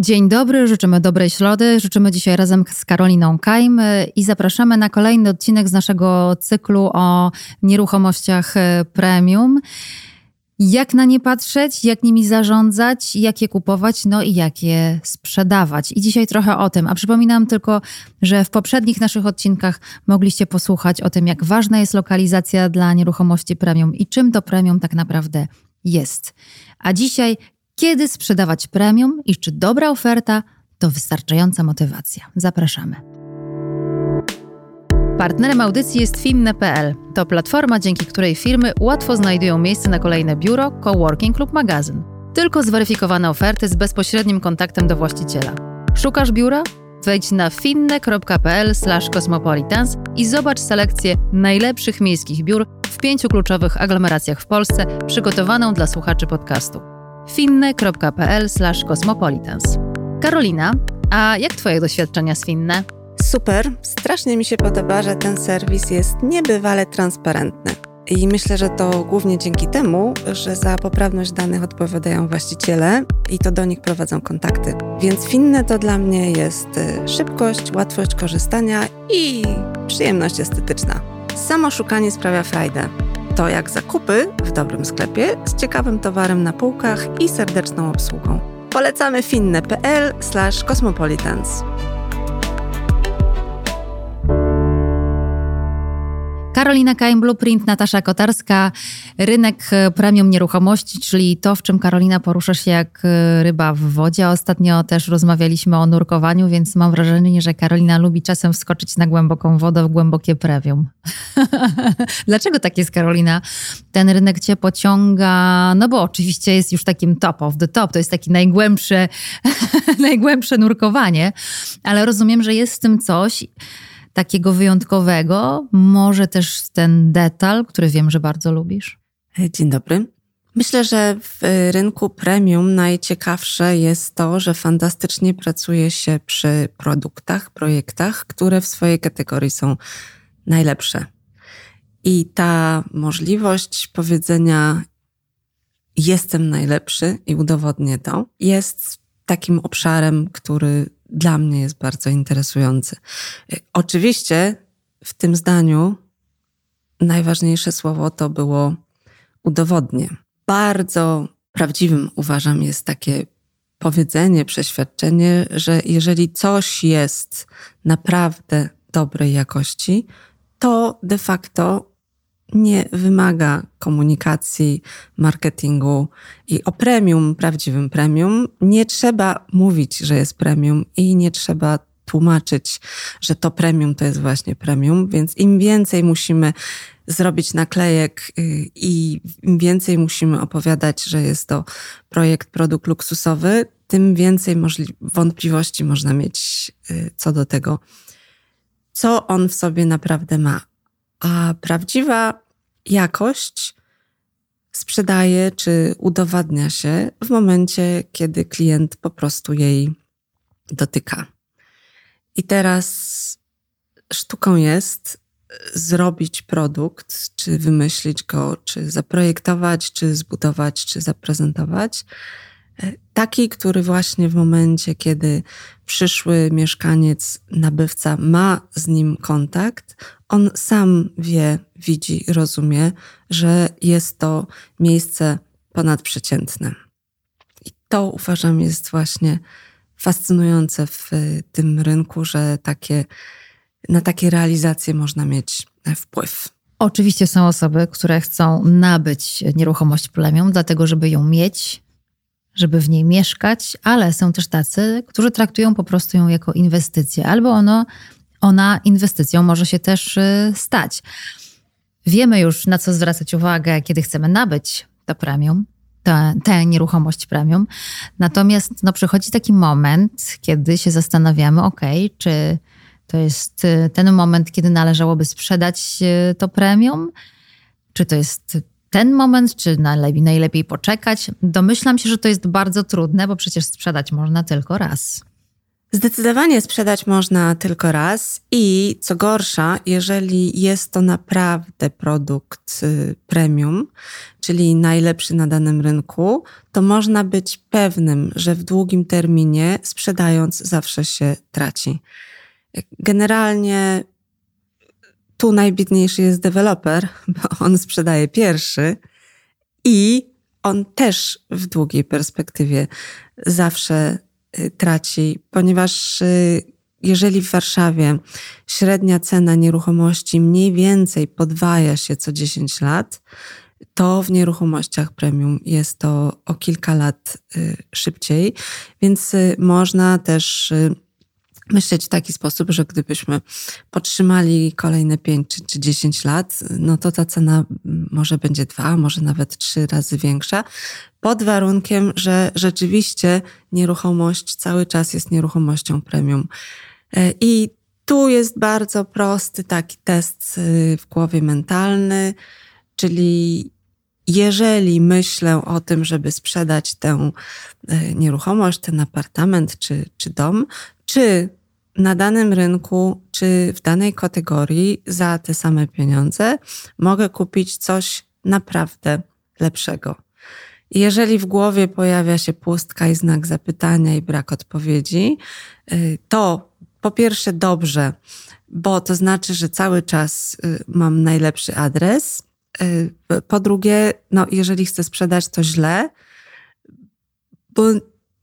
Dzień dobry, życzymy dobrej środy. Życzymy dzisiaj razem z Karoliną Kajm i zapraszamy na kolejny odcinek z naszego cyklu o nieruchomościach e, premium. Jak na nie patrzeć, jak nimi zarządzać, jak je kupować, no i jak je sprzedawać. I dzisiaj trochę o tym. A przypominam tylko, że w poprzednich naszych odcinkach mogliście posłuchać o tym, jak ważna jest lokalizacja dla nieruchomości premium i czym to premium tak naprawdę jest. A dzisiaj kiedy sprzedawać premium i czy dobra oferta to wystarczająca motywacja. Zapraszamy. Partnerem audycji jest Finne.pl. To platforma, dzięki której firmy łatwo znajdują miejsce na kolejne biuro, coworking lub magazyn. Tylko zweryfikowane oferty z bezpośrednim kontaktem do właściciela. Szukasz biura? Wejdź na finne.pl/cosmopolitans i zobacz selekcję najlepszych miejskich biur w pięciu kluczowych aglomeracjach w Polsce, przygotowaną dla słuchaczy podcastu finne.pl/cosmopolitans. Karolina, a jak Twoje doświadczenia z Finne? Super, strasznie mi się podoba, że ten serwis jest niebywale transparentny. I myślę, że to głównie dzięki temu, że za poprawność danych odpowiadają właściciele i to do nich prowadzą kontakty. Więc Finne to dla mnie jest y, szybkość, łatwość korzystania i przyjemność estetyczna. Samo szukanie sprawia frajdę to jak zakupy w dobrym sklepie z ciekawym towarem na półkach i serdeczną obsługą. Polecamy finne.pl/cosmopolitans. Karolina Kaim, Blueprint, Natasza Kotarska, rynek e, premium nieruchomości, czyli to, w czym Karolina porusza się jak e, ryba w wodzie. Ostatnio też rozmawialiśmy o nurkowaniu, więc mam wrażenie, że Karolina lubi czasem wskoczyć na głęboką wodę, w głębokie premium. Dlaczego tak jest, Karolina? Ten rynek cię pociąga, no bo oczywiście jest już takim top of the top, to jest takie najgłębsze, najgłębsze nurkowanie, ale rozumiem, że jest w tym coś, takiego wyjątkowego? Może też ten detal, który wiem, że bardzo lubisz? Dzień dobry. Myślę, że w rynku premium najciekawsze jest to, że fantastycznie pracuje się przy produktach, projektach, które w swojej kategorii są najlepsze. I ta możliwość powiedzenia jestem najlepszy i udowodnię to, jest takim obszarem, który dla mnie jest bardzo interesujący. Oczywiście w tym zdaniu najważniejsze słowo to było udowodnię. Bardzo prawdziwym uważam jest takie powiedzenie, przeświadczenie, że jeżeli coś jest naprawdę dobrej jakości, to de facto nie wymaga komunikacji, marketingu i o premium, prawdziwym premium, nie trzeba mówić, że jest premium i nie trzeba tłumaczyć, że to premium to jest właśnie premium, więc im więcej musimy zrobić naklejek y, i im więcej musimy opowiadać, że jest to projekt, produkt luksusowy, tym więcej wątpliwości można mieć y, co do tego, co on w sobie naprawdę ma. A prawdziwa jakość sprzedaje czy udowadnia się w momencie, kiedy klient po prostu jej dotyka. I teraz sztuką jest zrobić produkt, czy wymyślić go, czy zaprojektować, czy zbudować, czy zaprezentować Taki, który właśnie w momencie, kiedy przyszły mieszkaniec, nabywca ma z nim kontakt, on sam wie, widzi, rozumie, że jest to miejsce ponadprzeciętne. I to uważam jest właśnie fascynujące w tym rynku, że takie, na takie realizacje można mieć wpływ. Oczywiście są osoby, które chcą nabyć nieruchomość plemią, dlatego żeby ją mieć, żeby w niej mieszkać, ale są też tacy, którzy traktują po prostu ją jako inwestycję, albo ono, ona inwestycją może się też y, stać. Wiemy już, na co zwracać uwagę, kiedy chcemy nabyć to premium, tę nieruchomość premium. Natomiast no, przychodzi taki moment, kiedy się zastanawiamy, ok, czy to jest y, ten moment, kiedy należałoby sprzedać y, to premium, czy to jest ten moment, czy najlepiej, najlepiej poczekać? Domyślam się, że to jest bardzo trudne, bo przecież sprzedać można tylko raz. Zdecydowanie sprzedać można tylko raz i co gorsza, jeżeli jest to naprawdę produkt y, premium, czyli najlepszy na danym rynku, to można być pewnym, że w długim terminie sprzedając zawsze się traci. Generalnie tu najbiedniejszy jest deweloper, bo on sprzedaje pierwszy i on też w długiej perspektywie zawsze traci, ponieważ y, jeżeli w Warszawie średnia cena nieruchomości mniej więcej podwaja się co 10 lat, to w nieruchomościach premium jest to o kilka lat y, szybciej, więc można też myśleć w taki sposób, że gdybyśmy podtrzymali kolejne 5 czy, czy 10 lat, no to ta cena może będzie dwa, może nawet trzy razy większa, pod warunkiem, że rzeczywiście nieruchomość cały czas jest nieruchomością premium. E, I tu jest bardzo prosty taki test y, w głowie mentalny, czyli jeżeli myślę o tym, żeby sprzedać tę e, nieruchomość, ten apartament czy, czy dom, czy na danym rynku czy w danej kategorii za te same pieniądze mogę kupić coś naprawdę lepszego. Jeżeli w głowie pojawia się pustka i znak zapytania i brak odpowiedzi, y, to po pierwsze dobrze, bo to znaczy, że cały czas y, mam najlepszy adres. Y, po drugie, no, jeżeli chcę sprzedać, to źle, bo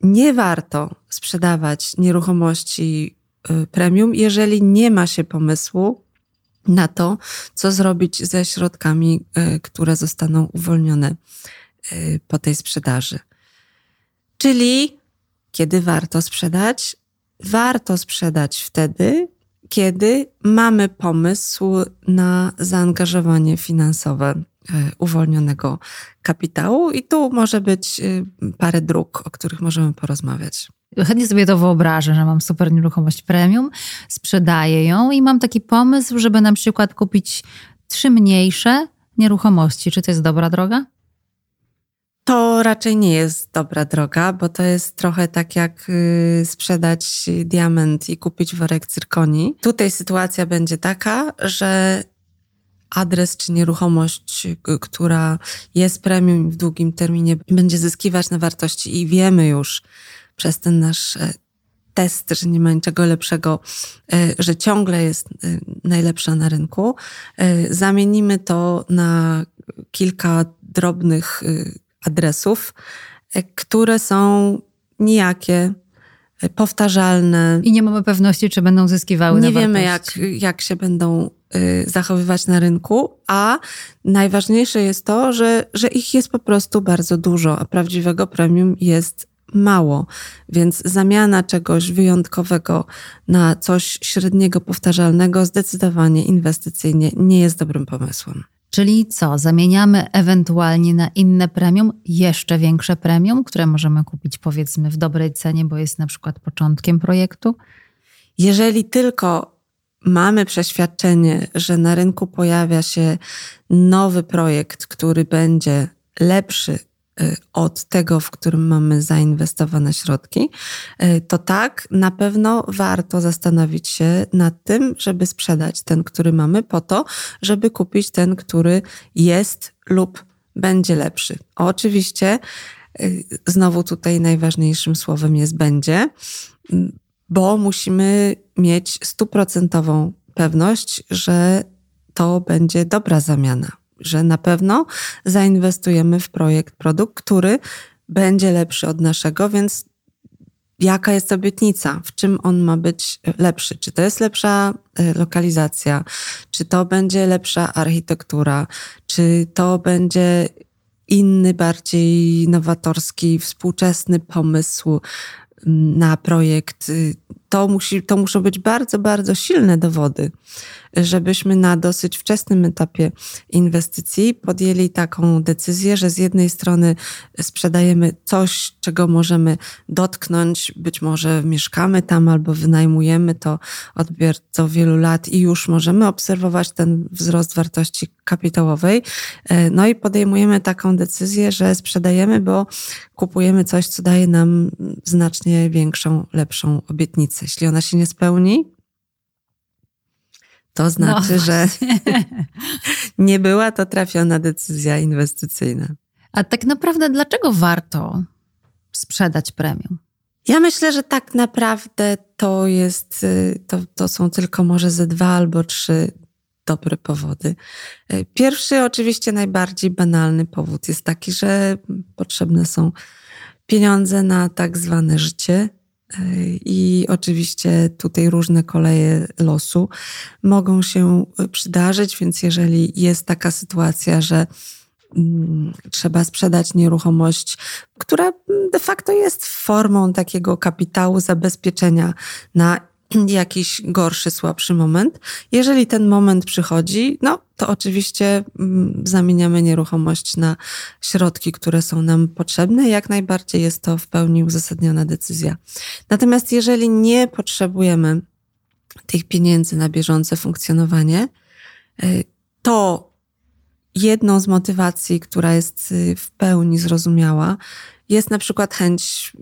nie warto sprzedawać nieruchomości premium, jeżeli nie ma się pomysłu na to, co zrobić ze środkami, y, które zostaną uwolnione y, po tej sprzedaży. Czyli kiedy warto sprzedać? Warto sprzedać wtedy, kiedy mamy pomysł na zaangażowanie finansowe uwolnionego kapitału, i tu może być parę dróg, o których możemy porozmawiać. Chętnie sobie to wyobrażę, że mam super nieruchomość premium, sprzedaję ją i mam taki pomysł, żeby na przykład kupić trzy mniejsze nieruchomości. Czy to jest dobra droga? To raczej nie jest dobra droga, bo to jest trochę tak jak y, sprzedać diament i kupić worek cyrkoni. Tutaj sytuacja będzie taka, że adres czy nieruchomość, y, która jest premium w długim terminie, będzie zyskiwać na wartości i wiemy już, przez ten nasz e, test, że nie ma niczego lepszego, e, że ciągle jest e, najlepsza na rynku, zamienimy to na kilka drobnych adresów, które są nijakie, powtarzalne. I nie mamy pewności, czy będą zyskiwały Nie wiemy, jak, jak się będą zachowywać na rynku, a najważniejsze jest to, że, że ich jest po prostu bardzo dużo, a prawdziwego premium jest mało, więc zamiana czegoś wyjątkowego na coś średniego, powtarzalnego zdecydowanie inwestycyjnie nie jest dobrym pomysłem. Czyli co? Zamieniamy ewentualnie na inne premium, jeszcze większe premium, które możemy kupić powiedzmy w dobrej cenie, bo jest na przykład początkiem projektu? Jeżeli tylko mamy przeświadczenie, że na rynku pojawia się nowy projekt, który będzie lepszy od tego, w którym mamy zainwestowane środki, y, to tak, na pewno warto zastanowić się nad tym, żeby sprzedać ten, który mamy, po to, żeby kupić ten, który jest lub będzie lepszy. Oczywiście, y, znowu tutaj najważniejszym słowem jest będzie, bo musimy mieć stuprocentową pewność, że to będzie dobra zamiana że na pewno zainwestujemy w projekt, produkt, który będzie lepszy od naszego, więc jaka jest obietnica, w czym on ma być lepszy? Czy to jest lepsza e, lokalizacja, czy to będzie lepsza architektura, czy to będzie inny, bardziej nowatorski, współczesny pomysł mm, na projekt. To, musi, to muszą być bardzo, bardzo silne dowody żebyśmy na dosyć wczesnym etapie inwestycji podjęli taką decyzję, że z jednej strony sprzedajemy coś, czego możemy dotknąć, być może mieszkamy tam albo wynajmujemy to od wielu lat i już możemy obserwować ten wzrost wartości kapitałowej. E, no i podejmujemy taką decyzję, że sprzedajemy, bo kupujemy coś, co daje nam znacznie większą, lepszą obietnicę. Jeśli ona się nie spełni, to znaczy, no że nie była to trafiona decyzja inwestycyjna. A tak naprawdę dlaczego warto sprzedać premium? Ja myślę, że tak naprawdę to jest, y, to, to są tylko może ze dwa albo trzy dobre powody. Y, pierwszy, oczywiście najbardziej banalny powód jest taki, że potrzebne są pieniądze na tak zwane życie. I oczywiście tutaj różne koleje losu mogą się przydarzyć, więc jeżeli jest taka sytuacja, że Mm, trzeba sprzedać nieruchomość, która de facto jest formą takiego kapitału zabezpieczenia na jakiś gorszy, słabszy moment. Jeżeli ten moment przychodzi, no to oczywiście mm, zamieniamy nieruchomość na środki, które są nam potrzebne. Jak najbardziej jest to w pełni uzasadniona decyzja. Natomiast jeżeli nie potrzebujemy tych pieniędzy na bieżące funkcjonowanie, y, to jedną z motywacji, która jest y, w pełni zrozumiała, jest na przykład chęć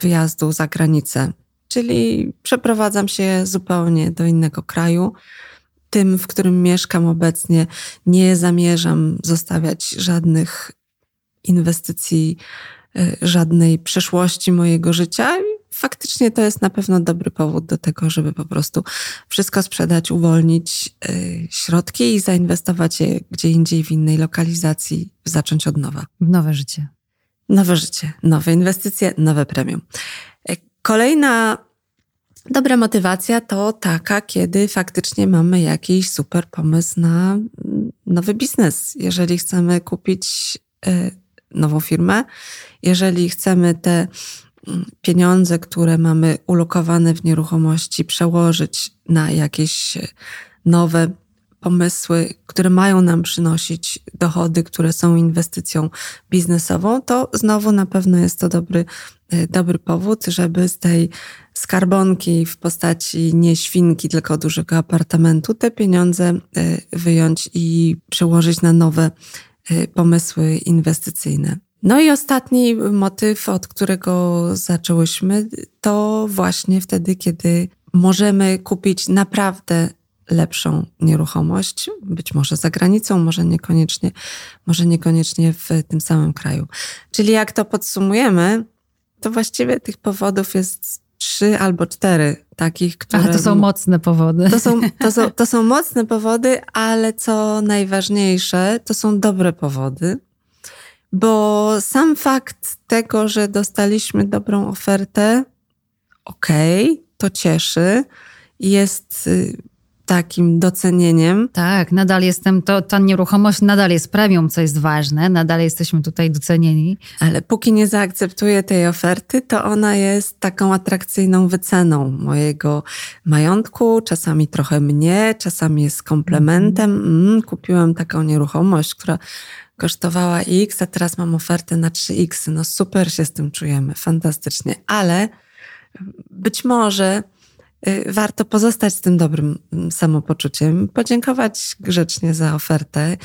wyjazdu za granicę. Czyli przeprowadzam się zupełnie do innego kraju. Tym, w którym mieszkam obecnie, nie zamierzam zostawiać żadnych inwestycji, y, żadnej przeszłości mojego życia faktycznie to jest na pewno dobry powód do tego, żeby po prostu wszystko sprzedać, uwolnić y, środki i zainwestować je gdzie indziej w innej lokalizacji, zacząć od nowa. W nowe życie. Nowe życie, nowe inwestycje, nowe premium. E, kolejna dobra motywacja to taka, kiedy faktycznie mamy jakiś super pomysł na nowy biznes. Jeżeli chcemy kupić y, nową firmę, jeżeli chcemy te pieniądze, które mamy ulokowane w nieruchomości, przełożyć na jakieś nowe pomysły, które mają nam przynosić dochody, które są inwestycją biznesową, to znowu na pewno jest to dobry, e, dobry powód, żeby z tej skarbonki w postaci nie świnki, tylko dużego apartamentu te pieniądze e, wyjąć i przełożyć na nowe e, pomysły inwestycyjne. No i ostatni motyw, od którego zaczęłyśmy, to właśnie wtedy, kiedy możemy kupić naprawdę lepszą nieruchomość, być może za granicą, może niekoniecznie, może niekoniecznie w tym samym kraju. Czyli jak to podsumujemy, to właściwie tych powodów jest trzy albo cztery takich, które... Ale to są mocne powody. To są, to, są, to są mocne powody, ale co najważniejsze, to są dobre powody bo sam fakt tego, że dostaliśmy dobrą ofertę, okej, okay, to cieszy, jest y, takim docenieniem. Tak, nadal jestem, to ta nieruchomość nadal jest premium, co jest ważne, nadal jesteśmy tutaj docenieni. Ale póki nie zaakceptuję tej oferty, to ona jest taką atrakcyjną wyceną mojego majątku, czasami trochę mnie, czasami jest komplementem. Mm, kupiłem taką nieruchomość, która kosztowała X, a teraz mam ofertę na 3X. No super się z tym czujemy, fantastycznie. Ale być może warto pozostać z tym dobrym mm, samopoczuciem, podziękować grzecznie za ofertę,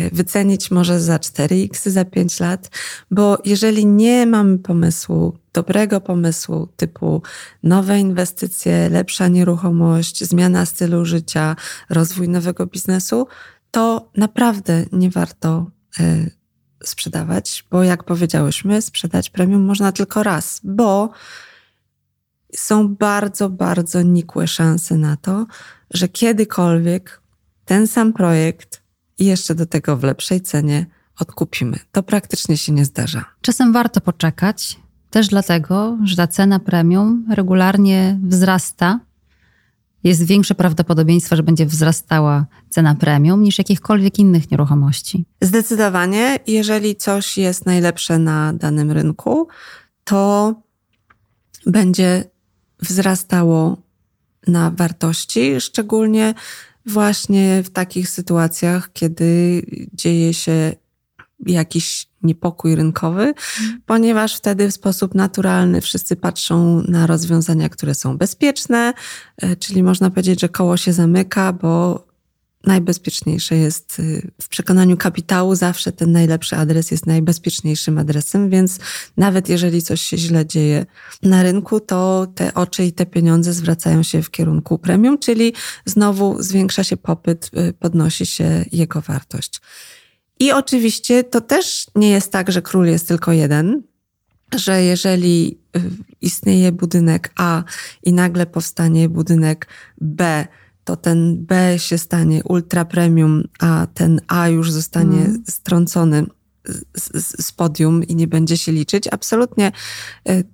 y, wycenić może za 4X, za 5 lat, bo jeżeli nie mamy pomysłu, dobrego pomysłu typu nowe inwestycje, lepsza nieruchomość, zmiana stylu życia, rozwój nowego biznesu, to naprawdę nie warto Y, sprzedawać, bo jak powiedziałyśmy, sprzedać premium można tylko raz, bo są bardzo, bardzo nikłe szanse na to, że kiedykolwiek ten sam projekt i jeszcze do tego w lepszej cenie odkupimy. To praktycznie się nie zdarza. Czasem warto poczekać, też dlatego, że ta cena premium regularnie wzrasta jest większe prawdopodobieństwo, że będzie wzrastała cena premium niż jakichkolwiek innych nieruchomości. Zdecydowanie, jeżeli coś jest najlepsze na danym rynku, to będzie wzrastało na wartości, szczególnie właśnie w takich sytuacjach, kiedy dzieje się jakiś niepokój rynkowy, mhm. ponieważ wtedy w sposób naturalny wszyscy patrzą na rozwiązania, które są bezpieczne, e, czyli można powiedzieć, że koło się zamyka, bo najbezpieczniejsze jest y, w przekonaniu kapitału, zawsze ten najlepszy adres jest najbezpieczniejszym adresem, więc nawet jeżeli coś się źle dzieje na rynku, to te oczy i te pieniądze zwracają się w kierunku premium, czyli znowu zwiększa się popyt, y, podnosi się jego wartość. I oczywiście to też nie jest tak, że król jest tylko jeden, że jeżeli y, istnieje budynek A i nagle powstanie budynek B, to ten B się stanie ultra premium, a ten A już zostanie mm. strącony z, z, podium i nie będzie się liczyć. Absolutnie y,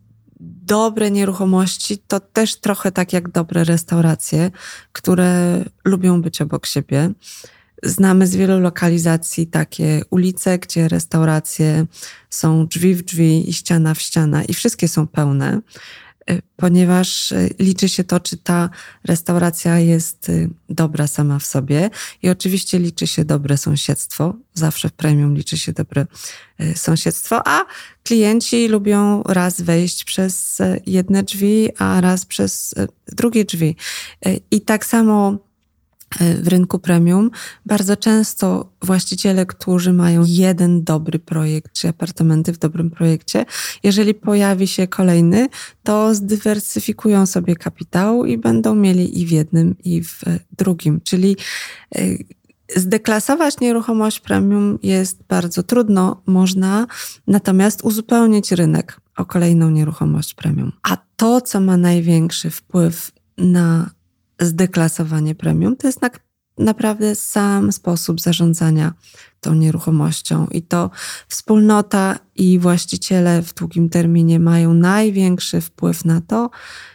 dobre nieruchomości to też trochę tak jak dobre restauracje, które lubią być obok siebie. Znamy z wielu lokalizacji takie ulice, gdzie restauracje są drzwi w drzwi i ściana w ściana i wszystkie są pełne, ponieważ y, liczy się to, czy ta restauracja jest y, dobra sama w sobie i oczywiście liczy się dobre sąsiedztwo. Zawsze w premium liczy się dobre sąsiedztwo, a klienci lubią raz wejść przez jedne drzwi, a raz przez drugie drzwi. I tak samo E, w rynku premium. Bardzo często właściciele, którzy mają jeden dobry projekt, czy apartamenty w dobrym projekcie, jeżeli pojawi się kolejny, to zdywersyfikują sobie kapitał i będą mieli i w jednym, i w drugim. Czyli e, Zdeklasować nieruchomość premium jest bardzo trudno, można natomiast uzupełnić rynek o kolejną nieruchomość premium. A to, co ma największy wpływ na zdeklasowanie premium, to jest tak naprawdę sam sposób zarządzania tą nieruchomością. I to wspólnota i właściciele w długim terminie mają największy wpływ na to,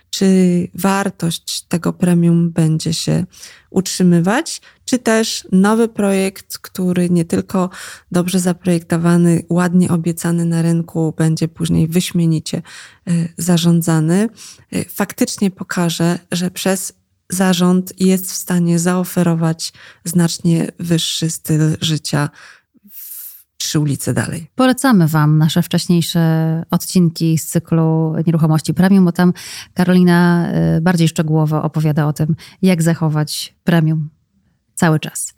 czy wartość tego premium będzie się utrzymywać, czy też nowy projekt, który nie tylko dobrze zaprojektowany, ładnie obiecany na rynku, będzie później wyśmienicie y, zarządzany, y, faktycznie pokaże, że przez zarząd jest w stanie zaoferować znacznie wyższy styl życia trzy ulice dalej. Polecamy Wam nasze wcześniejsze odcinki z cyklu Nieruchomości Premium, bo tam Karolina y, bardziej szczegółowo opowiada o tym, jak zachować premium cały czas.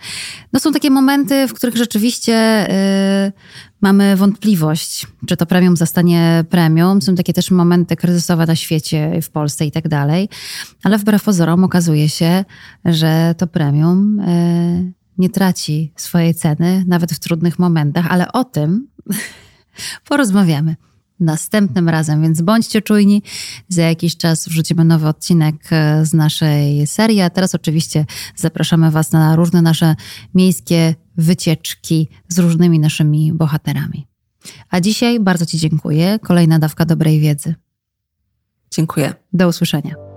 No są takie momenty, w których rzeczywiście yy, mamy wątpliwość, czy to premium zostanie premium. Są takie też momenty kryzysowe na świecie, w Polsce i tak dalej. Ale wbrew pozorom okazuje się, że to premium yy, nie traci swojej ceny, nawet w trudnych momentach, ale o tym porozmawiamy następnym razem, więc bądźcie czujni. Za jakiś czas wrzucimy nowy odcinek e, z naszej serii, a teraz oczywiście zapraszamy Was na różne nasze miejskie wycieczki z różnymi naszymi bohaterami. A dzisiaj bardzo Ci dziękuję. Kolejna dawka dobrej wiedzy. Dziękuję. Do usłyszenia.